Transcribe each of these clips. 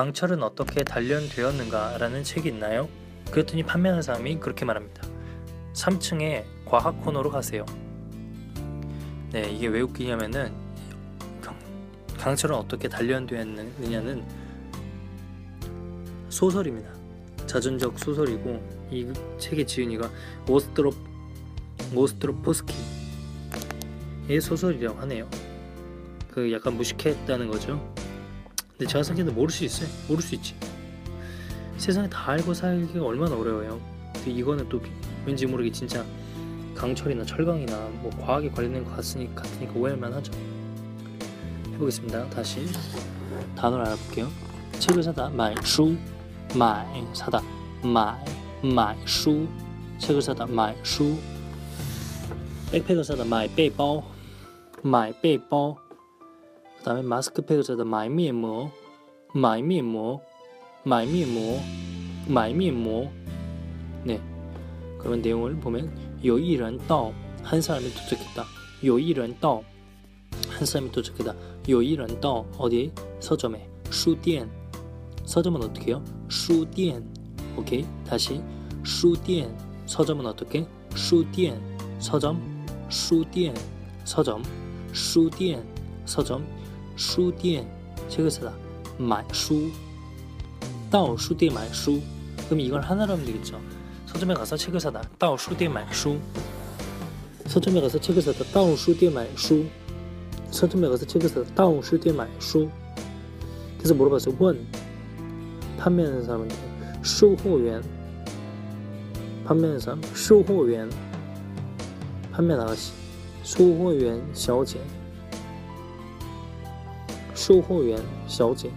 강철은 어떻게 단련되었는가 라는 책이 있나요? 그랬더니 판매하는 사람이 그렇게 말합니다. 3층에 과학 코너로 가세요. 네, 이게 왜 웃기냐면은 강철은 어떻게 단련되었느냐는 소설입니다. 자전적 소설이고 이 책의 지은이가 오스트로 오스트로포스키의 소설이라고 하네요. 그 약간 무식했다는 거죠. 근데 제가 생각해도 모를 수 있어요. 모를 수 있지. 세상에 다 알고 살기가 얼마나 어려워요. 근데 이거는 또 왠지 모르게 진짜 강철이나 철강이나 뭐 과학에 관련된 것 같으니, 같으니까 오해할만 하죠. 해보겠습니다. 다시 단어를 알아볼게요. 책을 사다, 买书, 买 사다, 买买书 책을 사다, 买书 백팩을 사다, 买背包,买背包 그 다음에 마스크팩을 찾아 마이 미모 마이미에 마이미에 마이미에 네. 그러면 내용을 보면 요이런 떠한 사람이 도착했다. 요이런 떠한 사람이 도착했다. 요이런 떠 어디? 서점에. 수디엔. 서점은 어떻게요? 수디엔. 오케이. 다시. 수디엔. 서점은 어떻게? 수디엔. 서점. 수디엔. 서점. 수디엔. 서점. 书店 책을 사다 买书到书店买书 그럼 이걸 하나로 하면 되겠죠 서점에 가서 책을 사다 到书店买书 서점에 가서 책을 사다 到书店买书 서점에 가서 책을 사다 到书店买书 그래서 물어봤어요 원 판매하는 사람한테 售货员 판매하는 사람 售货员 판매 아가씨 售货员 小姐 售货员小姐，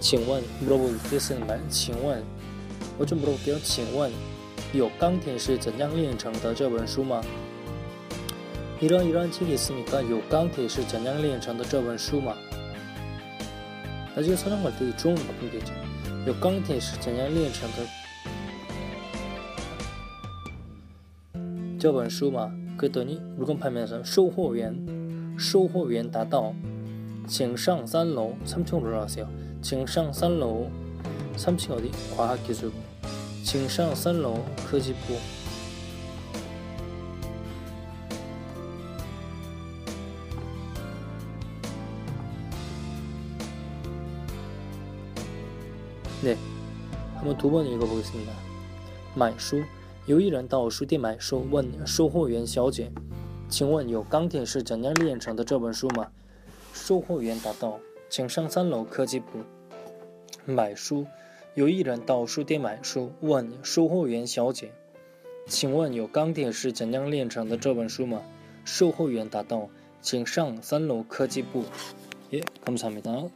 请问 물어볼 때 쓰는 말, 请问我좀 물어볼게요. 请问有 钢铁是怎样炼成的这本书吗? 이런 이런 책이 있으니까 有 钢铁是怎样炼成的这本书吗? 나중에 서점 갈때 좋은 바꾸면 되죠. 有 钢铁是怎样炼成的这本书吗? 그랬더니 물건 팔면서 售货员售货员答道 징상三楼 3층으로 올라가세요. 징상三楼 3층 어디? 과학기술부. 징상三楼 科技部. 네, 한번 두 번 읽어보겠습니다. 买书有一人到书店买书问售货员小姐请问有钢铁是怎样炼成的这本书吗 售货员答道：“请上三楼科技部买书。”有一人到书店买书，问售货员小姐：“请问有《钢铁是怎样炼成的》这本书吗？”售货员答道：“请上三楼科技部。”耶，감사합니다